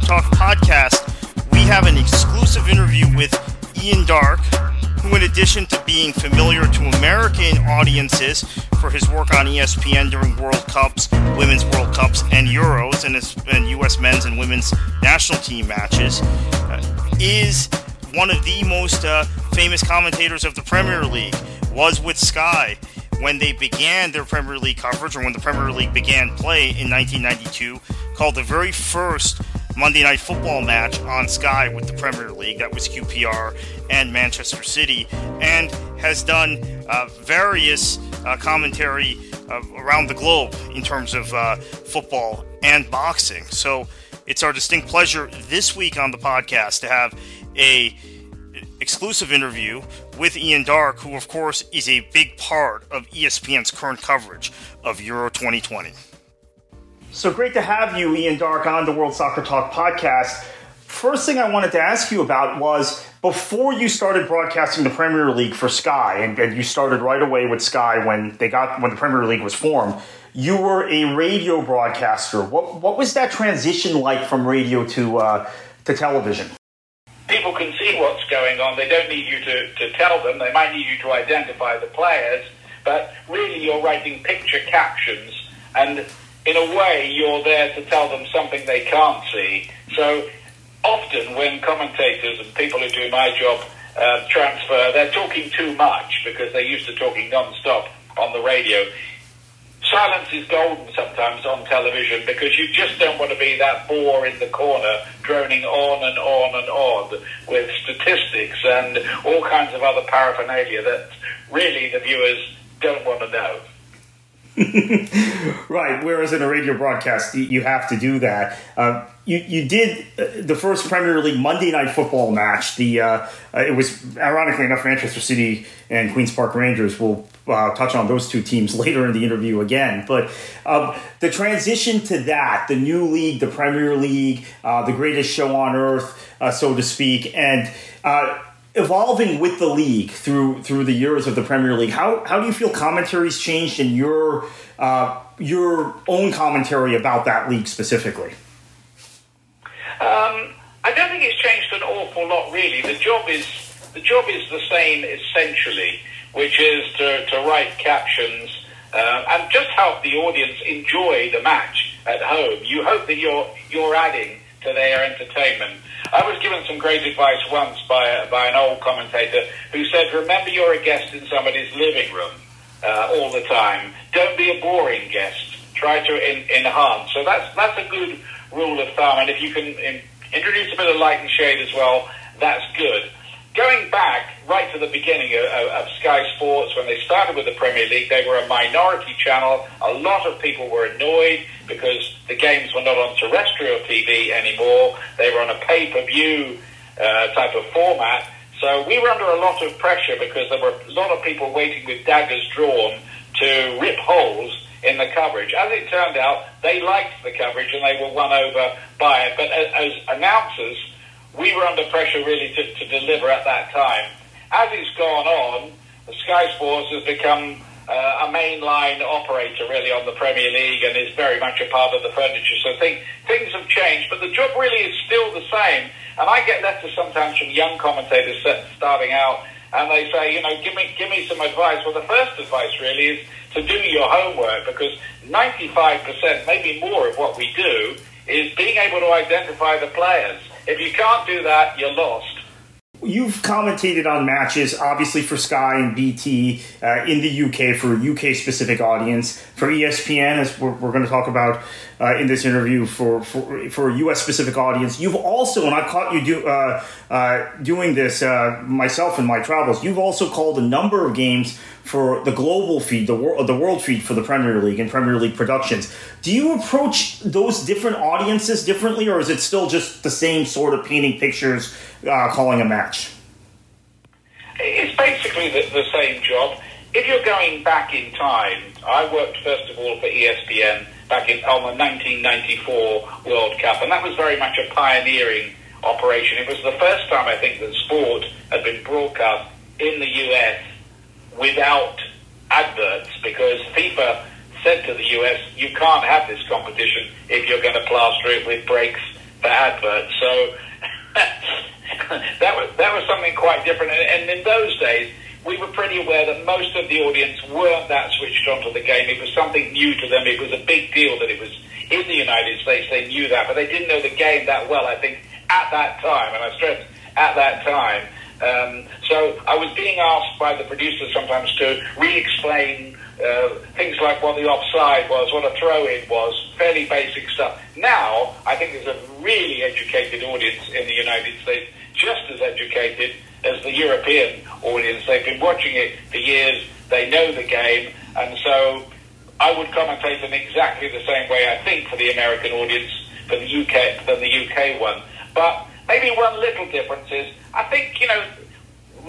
Talk podcast, we have an exclusive interview with Ian Darke, who, in addition to being familiar to American audiences for his work on ESPN during World Cups, Women's World Cups, and Euros, and, his, and U.S. men's and women's national team matches, uh, is one of the most uh, famous commentators of the Premier League. Was with Sky when they began their Premier League coverage, or when the Premier League began play in 1992, called the very first Monday Night Football match on Sky with the Premier League. That was QPR and Manchester City, and has done uh, various uh, commentary around the globe in terms of uh, football and boxing. So it's our distinct pleasure this week on the podcast to have a exclusive interview with Ian Darke, who, of course, is a big part of ESPN's current coverage of Euro 2020. So great to have you, Ian Darke, on the World Soccer Talk podcast. First thing I wanted to ask you about was before you started broadcasting the Premier League for Sky, and, and you started right away with Sky when they got when the Premier League was formed. You were a radio broadcaster. What what was that transition like from radio to uh, to television? people can see what's going on. They don't need you to, to tell them. They might need you to identify the players, but really you're writing picture captions, and in a way you're there to tell them something they can't see. So often when commentators and people who do my job uh, transfer, they're talking too much because they're used to talking non-stop on the radio silence is golden sometimes on television because you just don't want to be that bore in the corner droning on and on and on with statistics and all kinds of other paraphernalia that really the viewers don't want to know. right. Whereas in a radio broadcast, you, have to do that. Uh, you you did uh, the first Premier League Monday Night Football match. The uh, uh, it was ironically enough Manchester City and Queens Park Rangers. We'll uh, touch on those two teams later in the interview again. But um, the transition to that, the new league, the Premier League, uh, the greatest show on earth, uh, so to speak, and evolving with the league through through the years of the Premier League. How how do you feel commentaries changed in your uh, your own commentary about that league specifically? Um, I don't think it's changed an awful lot, really. The job is the job is the same essentially, which is to, to write captions uh, and just help the audience enjoy the match at home. You hope that you're you're adding to their entertainment. I was given some great advice once by a, by an old commentator who said, "Remember, you're a guest in somebody's living room uh, all the time. Don't be a boring guest. Try to in, enhance." So that's that's a good rule of thumb. And if you can in, introduce a bit of light and shade as well, that's good. Going back right to the beginning of, of, Sky Sports, when they started with the Premier League, they were a minority channel. A lot of people were annoyed because the games were not on terrestrial TV anymore. They were on a pay-per-view uh, type of format. So we were under a lot of pressure because there were a lot of people waiting with daggers drawn to rip holes in the coverage. As it turned out, they liked the coverage and they were won over by it. But as, as announcers, we were under pressure really to, to deliver at that time. As it's gone on, Sky Sports has become uh, a mainline operator really on the Premier League and is very much a part of the furniture. So things have changed, but the job really is still the same. And I get letters sometimes from young commentators starting out, and they say, you know, give me give me some advice. Well, the first advice really is to do your homework because 95%, maybe more of what we do is being able to identify the players. If you can't do that, you're lost. You've commentated on matches, obviously for Sky and BT uh, in the UK for a UK specific audience. For ESPN, as we're, we're going to talk about uh, in this interview, for, for for a US specific audience. You've also, and I've caught you do, uh, uh doing this uh, myself in my travels. You've also called a number of games for the global feed, the world, the world feed for the Premier League and Premier League productions. Do you approach those different audiences differently, or is it still just the same sort of painting pictures, uh, calling a match? It's basically the, the same job. If you're going back in time, I worked first of all for ESPN back in on the 1994 World Cup, and that was very much a pioneering operation. It was the first time I think that sport had been broadcast in the US without adverts because FIFA said to the US, you can't have this competition if you're going to plaster it with breaks for adverts. So that was that was something quite different. And, and in those days, we were pretty aware that most of the audience weren't that switched onto the game. It was something new to them. It was a big deal that it was in the United States. They knew that, but they didn't know the game that well. I think at that time, and I stress at that time. Um, so I was being asked by the producers sometimes to re-explain uh, things like what the offside was, what a throw-in was, fairly basic stuff. Now, I think there's a really educated audience in the United States, just as educated as the European audience. They've been watching it for years, they know the game, and so I would commentate in exactly the same way, I think, for the American audience, for the UK, than the UK one. But maybe one little difference is I think, you know,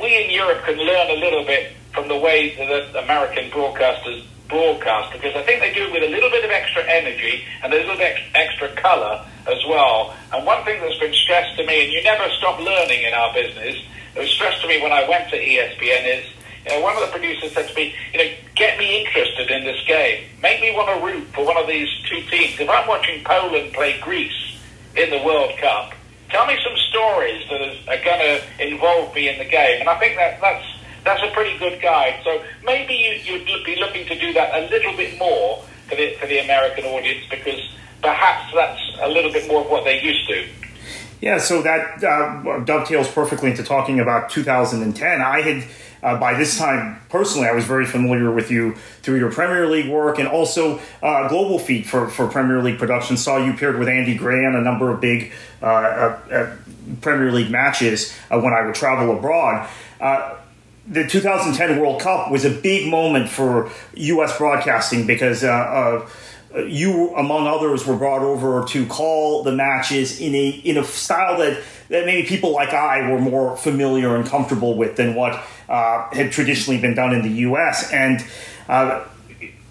we in Europe can learn a little bit from the way that American broadcasters broadcast because I think they do it with a little bit of extra energy and a little bit extra colour as well. And one thing that's been stressed to me, and you never stop learning in our business, it was stressed to me when I went to ESPN is, you know, one of the producers said to me, you know, get me interested in this game. Make me want to root for one of these two teams. If I'm watching Poland play Greece in the World Cup, Tell me some stories that are going to involve me in the game. And I think that that's that's a pretty good guide. So maybe you, you'd be looking to do that a little bit more for the, for the American audience because perhaps that's a little bit more of what they're used to. Yeah, so that uh, dovetails perfectly into talking about 2010. I had uh, by this time, personally, I was very familiar with you through your Premier League work and also uh, Global Feed for, for Premier League production. Saw you paired with Andy Gray on a number of big uh, uh, uh Premier League matches uh, when I would travel abroad the 2010 World Cup was a big moment for U.S. broadcasting because you, among others, were brought over to call the matches in a in a style that that maybe people like I were more familiar and comfortable with than what uh, had traditionally been done in the U.S. And uh,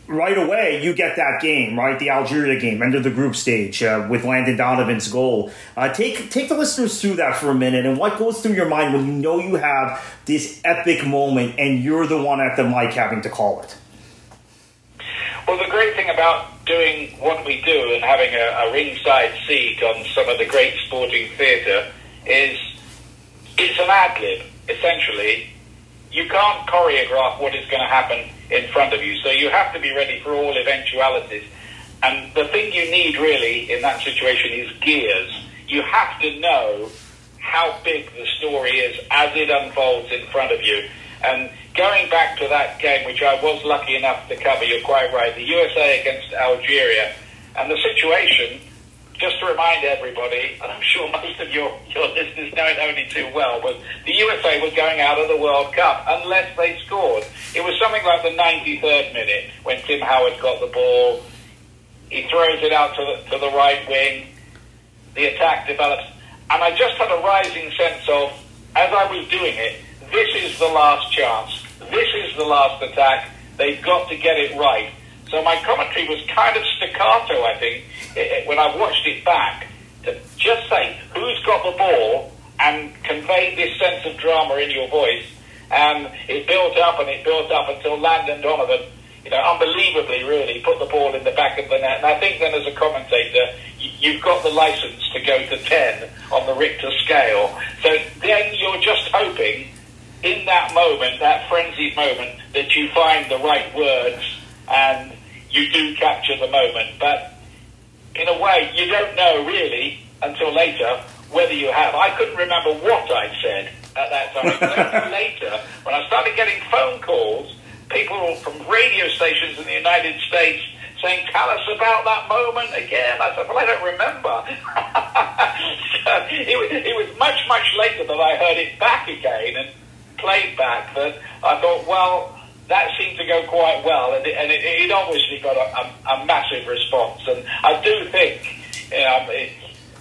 right away, you get that game, right? The Algeria game, end of the group stage uh, with Landon Donovan's goal. Uh, take take the listeners through that for a minute, and what goes through your mind when you know you have this epic moment and you're the one at the mic having to call it. Well, the great thing about doing what we do and having a, a ringside seat on some of the great sporting theatre is it's an ad lib, essentially. You can't choreograph what is going to happen in front of you, so you have to be ready for all eventualities. And the thing you need really in that situation is gears. You have to know how big the story is as it unfolds in front of you. And going back to that game, which I was lucky enough to cover, you're quite right, the USA against Algeria, and the situation just to remind everybody, and I'm sure most of your, your listeners know it only too well, but the USA was going out of the World Cup unless they scored. It was something like the 93rd minute when Tim Howard got the ball. He throws it out to the, to the right wing. The attack develops. And I just had a rising sense of, as I was doing it, this is the last chance. This is the last attack. They've got to get it right. So my commentary was kind of staccato, I think, when I watched it back, to just say who's got the ball and convey this sense of drama in your voice. And it built up and it built up until Landon Donovan, you know, unbelievably really put the ball in the back of the net. And I think then as a commentator, you've got the license to go to 10 on the Richter scale. So then you're just hoping in that moment, that frenzied moment, that you find the right words and you do capture the moment. But in a way, you don't know really until later whether you have. I couldn't remember what I'd said at that time. later, when I started getting phone calls, people from radio stations in the United States saying, tell us about that moment again. I said, well, I don't remember. so it, was, it was much, much later that I heard it back again and played back that I thought, well, that seemed to go quite well, and it, and it, it obviously got a, a, a, massive response. And I do think, um, it,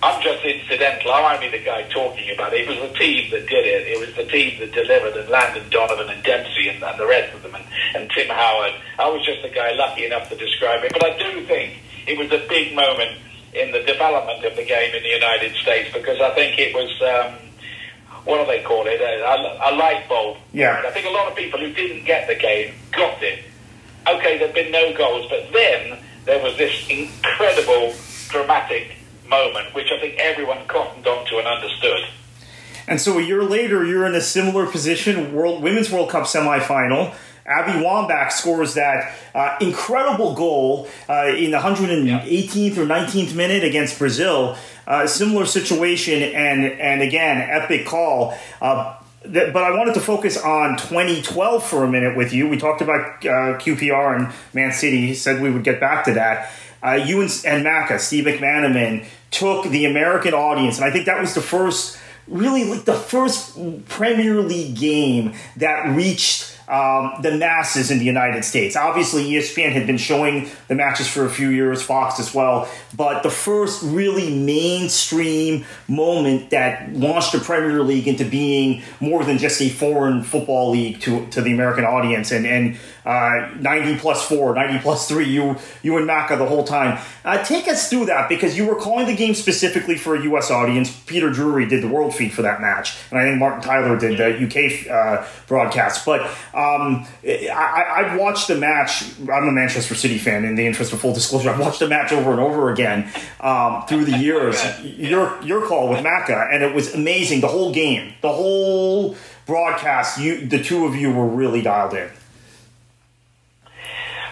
I'm just incidental. I'm only the guy talking about it. It was the team that did it. It was the team that delivered, and Landon Donovan and Dempsey and, and the rest of them, and, and Tim Howard. I was just the guy lucky enough to describe it. But I do think it was a big moment in the development of the game in the United States because I think it was. Um, what do they call it? A, a, light bulb. Yeah. I think a lot of people who didn't get the game got it. Okay, there've been no goals, but then there was this incredible dramatic moment, which I think everyone cottoned onto and understood. And so a year later, you're in a similar position, World Women's World Cup semifinal. Abby Wambach scores that uh, incredible goal uh, in the 118th or 19th minute against Brazil. Uh, similar situation, and and again, epic call. Uh, but I wanted to focus on 2012 for a minute with you. We talked about uh, QPR and Man City. He said we would get back to that. Uh, you and, and Steve McManaman, took the American audience, and I think that was the first, really like the first Premier League game that reached um, the masses in the United States. Obviously, ESPN had been showing the matches for a few years, Fox as well, but the first really mainstream moment that launched the Premier League into being more than just a foreign football league to, to the American audience. And, and uh, 90 plus 4, 90 plus 3, you, you and Macca the whole time. Uh, take us through that because you were calling the game specifically for a U.S. audience. Peter Drury did the world feed for that match, and I think Martin Tyler did the UK uh, broadcast. But um, I, have watched the match. I'm a Manchester City fan, in the interest of full disclosure. I've watched the match over and over again um, through the years. your, your call with Macca, and it was amazing. The whole game, the whole broadcast, you, the two of you were really dialed in.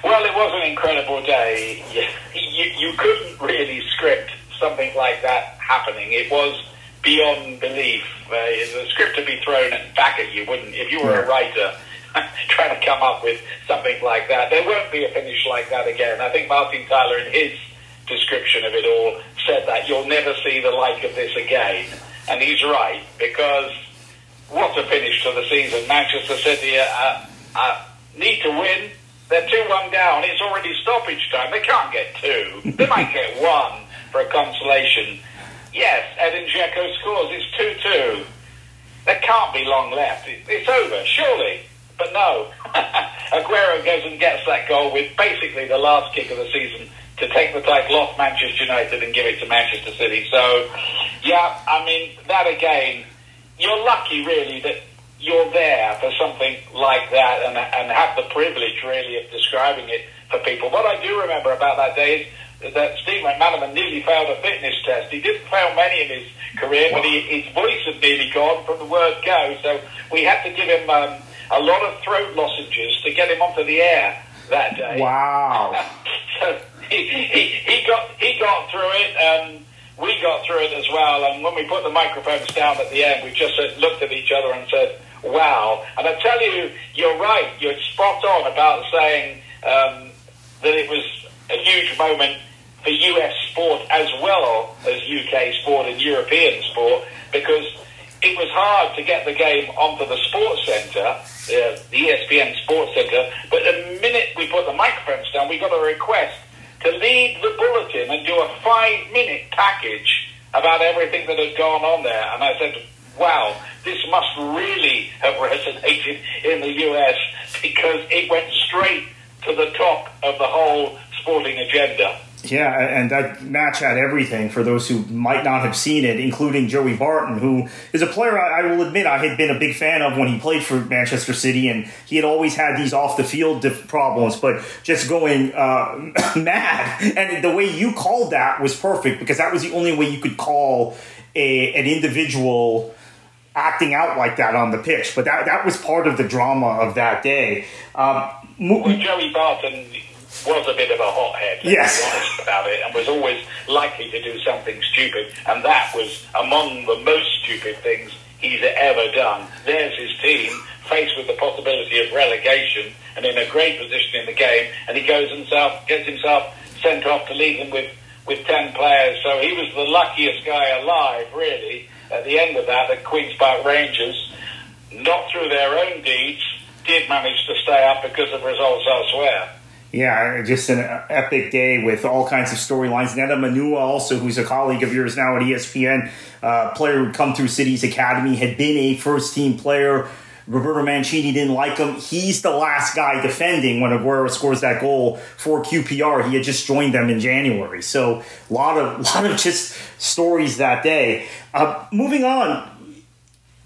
Well, it was an incredible day. You, you, you couldn't really script something like that happening. It was beyond belief. Uh, the script would be thrown back at you, wouldn't? If you were yeah. a writer trying to come up with something like that, there won't be a finish like that again. I think Martin Tyler, in his description of it all, said that you'll never see the like of this again, and he's right because what a finish to the season! Manchester City uh, uh, need to win they're 2 1 down. It's already stoppage time. They can't get two. They might get one for a consolation. Yes, Edin Dzeko scores. It's 2 2. There can't be long left. It's over, surely. But no. Aguero goes and gets that goal with basically the last kick of the season to take the title off Manchester United and give it to Manchester City. So, yeah, I mean, that again, you're lucky really that you're there for something like that and, and have the privilege really of describing it for people. What I do remember about that day is that Steve McManaman nearly failed a fitness test. He didn't fail many in his career, but he, his voice had nearly gone from the word go. So we had to give him um, a lot of throat lozenges to get him onto the air that day. Wow. so he, he, he, got, he got through it. Um, we got through it as well. And when we put the microphones down at the end, we just looked at each other and said, wow. And I tell you, you're right. You're spot on about saying um, that it was a huge moment for US sport as well as UK sport and European sport because it was hard to get the game onto the sports centre, uh, the ESPN Sports Centre. But the minute we put the microphones down, we got a request to lead the bulletin and do a five-minute package about everything that had gone on there. And I said, wow, this must really have resonated in the US because it went straight to the top of the whole sporting agenda. Yeah, and that match had everything for those who might not have seen it, including Joey Barton, who is a player I, will admit I had been a big fan of when he played for Manchester City, and he had always had these off the field problems, but just going uh, mad. And the way you called that was perfect because that was the only way you could call a, an individual acting out like that on the pitch. But that that was part of the drama of that day. Um, Joey Barton was a bit of a hothead, yes. honest about it, and was always likely to do something stupid, and that was among the most stupid things he's ever done. There's his team faced with the possibility of relegation and in a great position in the game, and he goes himself, gets himself sent off to leave them with, with 10 players. So he was the luckiest guy alive, really, at the end of that, the Queen's Park Rangers, not through their own deeds, did manage to stay up because of results elsewhere. Yeah, just an epic day with all kinds of storylines. Nedum Onuoha, also, who's a colleague of yours now at ESPN, uh, player who'd come through City's Academy, had been a first team player. Roberto Mancini didn't like him. He's the last guy defending when Aguero scores that goal for QPR. He had just joined them in January. So a lot of lot of just stories that day. Uh, moving on,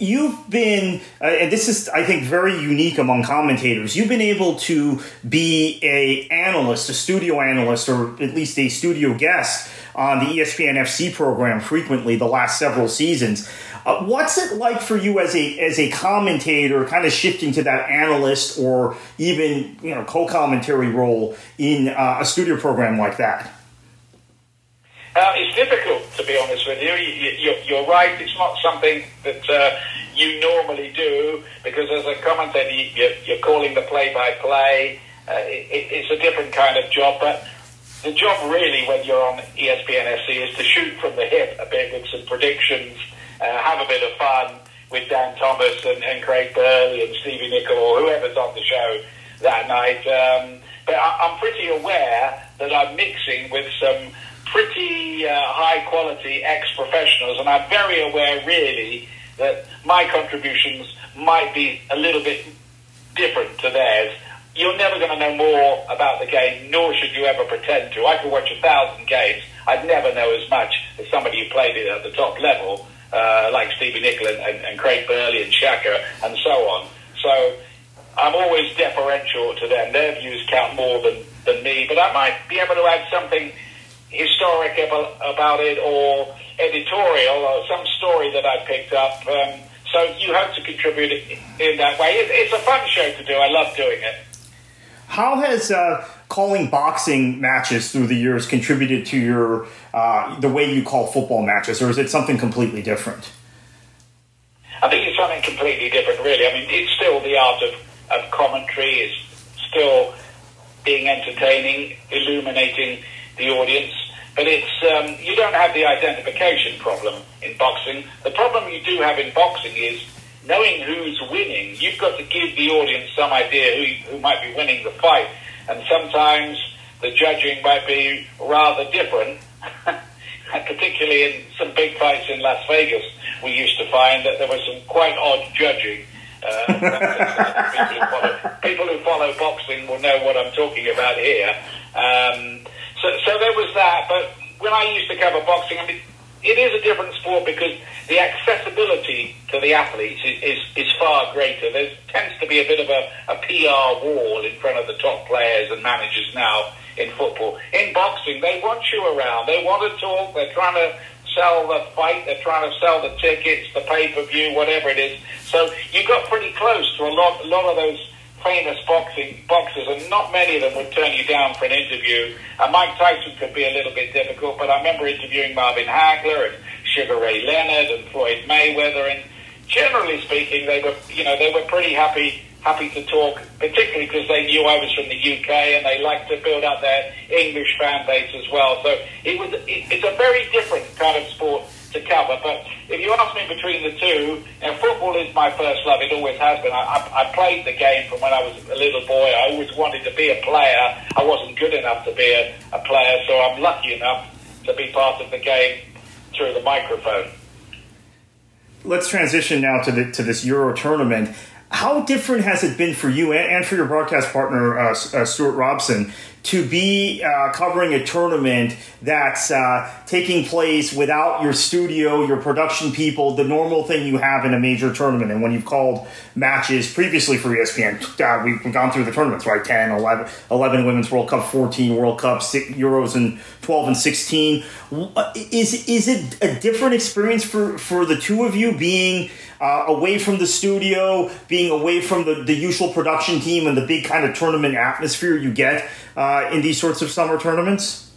you've been, uh, and this is, I think, very unique among commentators. You've been able to be a analyst, a studio analyst, or at least a studio guest on the ESPN FC program frequently the last several seasons. Uh, what's it like for you as a as a commentator, kind of shifting to that analyst or even you know co-commentary role in uh, a studio program like that? Uh, it's difficult, to be honest with you. you are right. It's not something that uh, you normally do because, as a commentator, you, are calling the play-by-play. Uh, it's a different kind of job, but the job really, when you're on ESPN is to shoot from the hip a bit with some predictions, uh, have a bit of fun with Dan Thomas and, and Craig Burley and Stevie Nicol or whoever's on the show that night. Um, but I, I'm pretty aware that I'm mixing with some pretty uh, high quality ex professionals, and I'm very aware, really, that my contributions might be a little bit different to theirs. You're never going to know more about the game, nor should you ever pretend to. I could watch a thousand games. I'd never know as much as somebody who played it at the top level, uh, like Stevie Nicol and, and, and Craig Burley and Shaka and so on. So I'm always deferential to them. Their views count more than, than me, but I might be able to add something historic about it or editorial or some story that I picked up. Um, so you hope to contribute in that way. It's a fun show to do. I love doing it. How has uh, calling boxing matches through the years contributed to your uh, the way you call football matches, or is it something completely different? I think it's something completely different, really. I mean, it's still the art of, of commentary. It's still being entertaining, illuminating the audience. But it's um, you don't have the identification problem in boxing. The problem you do have in boxing is knowing who's winning. You've got to give the audience some idea who, who might be winning the fight, and sometimes the judging might be rather different. particularly in some big fights in Las Vegas, we used to find that there was some quite odd judging. Uh, people, who follow, people, who follow, boxing will know what I'm talking about here. Um, so, so there was that. But when I used to cover boxing, I mean, it is a different sport because the accessibility to the athletes is, is, is far greater. There tends to be a bit of a, a PR wall in front of the top players and managers now in football. In boxing, they want you around. They want to talk. They're trying to sell the fight. They're trying to sell the tickets, the pay per view, whatever it is. So you got pretty close to a lot, a lot of those famous boxing boxers, and not many of them would turn you down for an interview. And Mike Tyson could be a little bit difficult, but I remember interviewing Marvin Hagler and Sugar Ray Leonard and Floyd Mayweather, and generally speaking, they were you know they were pretty happy happy to talk, particularly because they knew I was from the UK and they liked to build up their English fan base as well. So it was it, it's a very different kind of sport to cover. But if you ask me between the two, you football is my first love. It always has been. I, I, I played the game from when I was a little boy. I always wanted to be a player. I wasn't good enough to be a, a player, so I'm lucky enough to be part of the game through the microphone. Let's transition now to the to this Euro tournament. how different has it been for you and, and for your broadcast partner, uh, uh, Stewart Robson, to be uh, covering a tournament that's uh, taking place without your studio, your production people, the normal thing you have in a major tournament. And when you've called matches previously for ESPN, uh, we've gone through the tournaments, right? 10, 11, 11 Women's World Cup, 14 World Cup, Euros and 12 and 16. Is, is it a different experience for, for the two of you being – uh, away from the studio, being away from the, the usual production team and the big kind of tournament atmosphere you get uh, in these sorts of summer tournaments?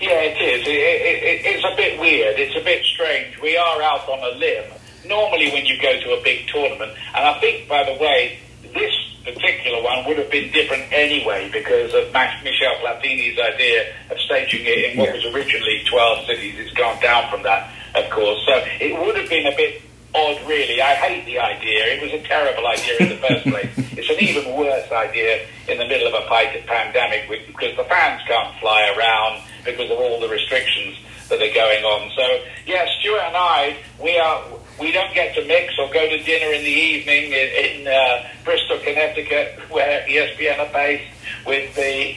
Yeah, it is. It, it, it's a bit weird. It's a bit strange. We are out on a limb. Normally, when you go to a big tournament, and I think, by the way, this particular one would have been different anyway because of Michel Platini's idea of staging it in what was originally 12 cities. It's gone down from that, of course. So it would have been a bit odd, really. I hate the idea. It was a terrible idea in the first place. It's an even worse idea in the middle of a pandemic because the fans can't fly around because of all the restrictions that are going on. So, yeah, Stewart and I, we are. We don't get to mix or go to dinner in the evening in, in uh, Bristol, Connecticut, where ESPN are based with the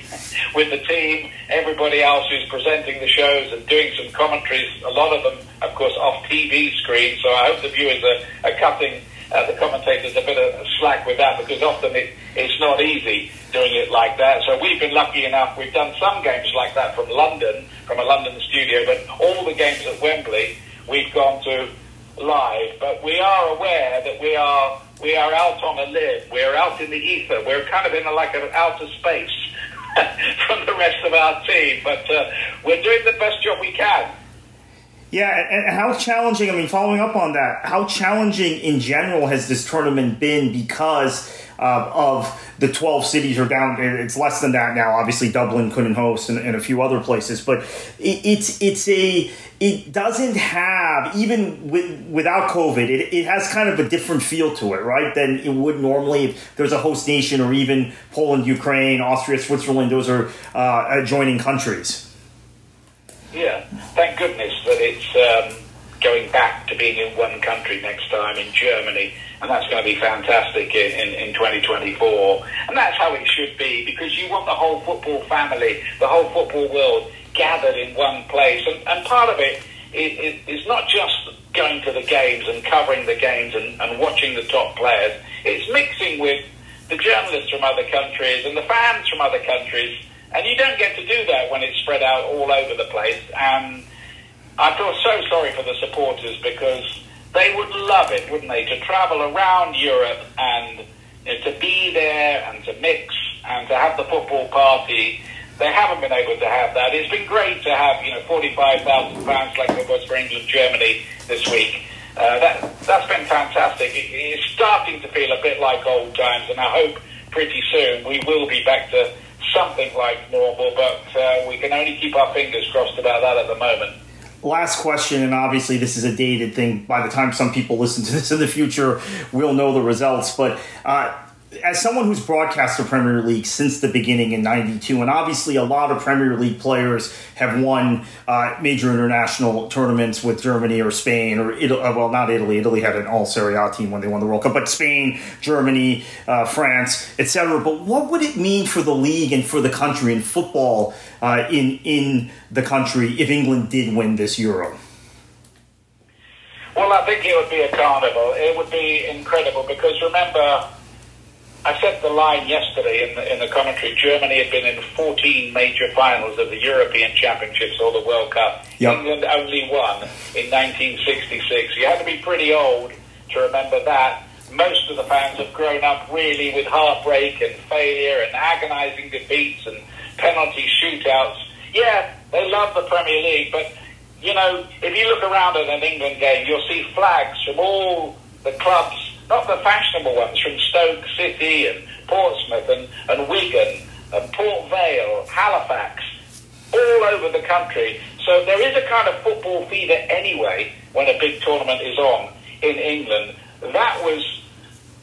with the team, everybody else who's presenting the shows and doing some commentaries. A lot of them, of course, off TV screens. So I hope the viewers are, are cutting uh, the commentators a bit of slack with that because often it, it's not easy doing it like that. So we've been lucky enough. We've done some games like that from London, from a London studio, but all the games at Wembley we've gone to live. But we are aware that we are we are out on a limb. We're out in the ether. We're kind of in a, like an outer space from the rest of our team. But uh, we're doing the best job we can. Yeah, and how challenging, I mean, following up on that, how challenging in general has this tournament been because uh, of the 12 cities are down, it's less than that now. Obviously, Dublin couldn't host and, and a few other places, but it, it's, it's a, it doesn't have even with, without COVID. It, it has kind of a different feel to it, right? Than it would normally if there's a host nation or even Poland, Ukraine, Austria, Switzerland. Those are uh, adjoining countries. Yeah, thank goodness that it's um, going back to being in one country next time in Germany, and that's going to be fantastic in, in, in 2024. And that's how it should be because you want the whole football family, the whole football world gathered in one place. And, and part of it is, is not just going to the games and covering the games and, and watching the top players. It's mixing with the journalists from other countries and the fans from other countries. And you don't get to do that when it's spread out all over the place. And I feel so sorry for the supporters because they would love it, wouldn't they, to travel around Europe and you know, to be there and to mix and to have the football party they haven't been able to have that. It's been great to have, you know, 45,000 fans like it was for England Germany this week. Uh, that, that's been fantastic. It, it's starting to feel a bit like old times, and I hope pretty soon we will be back to something like normal, but uh, we can only keep our fingers crossed about that at the moment. Last question, and obviously this is a dated thing. By the time some people listen to this in the future, we'll know the results. But uh, as someone who's broadcast the Premier League since the beginning in '92, and obviously a lot of Premier League players have won uh, major international tournaments with Germany or Spain or Italy, uh, well, not Italy. Italy had an all Serie A team when they won the World Cup, but Spain, Germany, uh, France, etc. But what would it mean for the league and for the country and football uh, in in the country if England did win this Euro? Well, I think it would be a carnival. It would be incredible because remember I said the line yesterday in the, in the commentary. Germany had been in 14 major finals of the European Championships or the World Cup. Yep. England only won in 1966. You had to be pretty old to remember that. Most of the fans have grown up really with heartbreak and failure and agonising defeats and penalty shootouts. Yeah, they love the Premier League, but you know, if you look around at an England game, you'll see flags from all the clubs not the fashionable ones from Stoke City and Portsmouth and, and Wigan and Port Vale, Halifax, all over the country. So there is a kind of football fever anyway when a big tournament is on in England. That was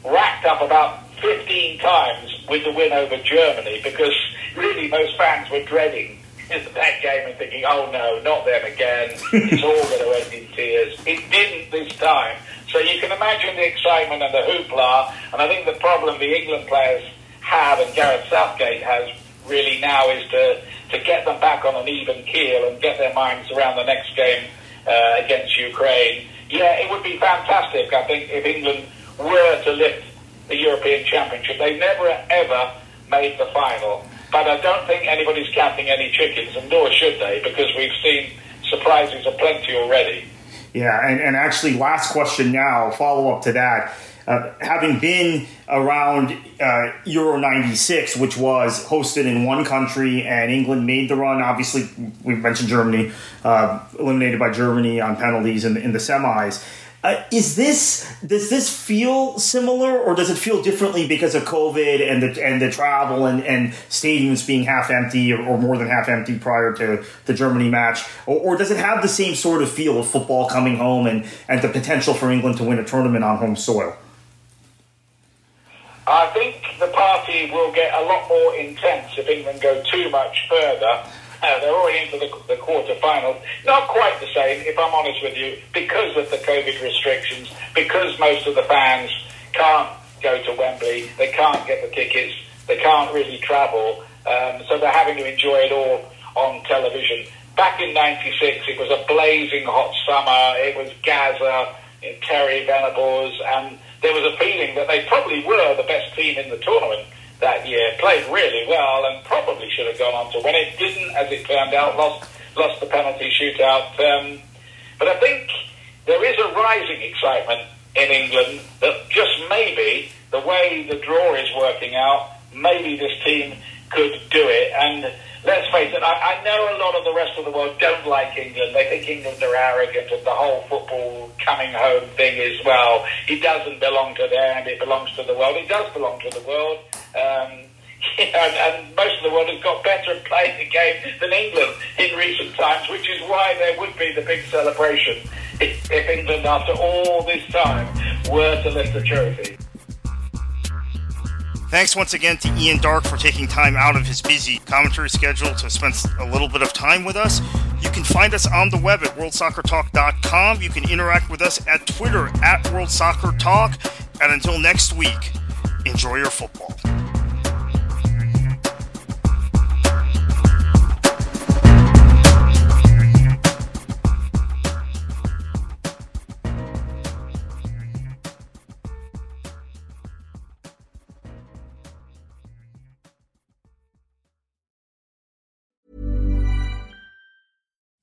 racked up about 15 times with the win over Germany because really most fans were dreading that game and thinking, oh no, not them again. It's all going to end in tears. It didn't this time. So you can imagine the excitement and the hoopla. And I think the problem the England players have and Gareth Southgate has really now is to, to get them back on an even keel and get their minds around the next game uh, against Ukraine. Yeah, it would be fantastic, I think, if England were to lift the European Championship. They never, ever made the final. But I don't think anybody's counting any chickens, and nor should they, because we've seen surprises aplenty already. Yeah, and, and actually, last question now, follow up to that. Uh, having been around uh, Euro 96, which was hosted in one country and England made the run, obviously, we mentioned Germany, uh, eliminated by Germany on penalties in, in the semis. Uh, is this does this feel similar, or does it feel differently because of COVID and the and the travel and, and stadiums being half empty or, or more than half empty prior to the Germany match, or, or, does it have the same sort of feel of football coming home and and the potential for England to win a tournament on home soil? I think the party will get a lot more intense if England go too much further they're already into the, the quarterfinals. Not quite the same, if I'm honest with you, because of the COVID restrictions, because most of the fans can't go to Wembley, they can't get the tickets, they can't really travel, um, so they're having to enjoy it all on television. Back in '96, it was a blazing hot summer. It was Gazza, Terry Venables, and there was a feeling that they probably were the best team in the tournament that year. Played really well and probably should have gone on to win it. Didn't, as it turned out. Lost lost the penalty shootout. Um, but I think there is a rising excitement in England that just maybe the way the draw is working out, maybe this team could do it. And let's face it, I, I know a lot of the rest of the world don't like England. They think England are arrogant and the whole football coming home thing is, well, it doesn't belong to them, it belongs to the world. It does belong to the world. Um, and, and, most of the world has got better at playing the game than England in recent times, which is why there would be the big celebration if, if England, after all this time, were to lift the trophy. Thanks once again to Ian Darke for taking time out of his busy commentary schedule to spend a little bit of time with us. You can find us on the web at worldsoccertalk.com. You can interact with us at Twitter at worldsoccertalk. And until next week, enjoy your football.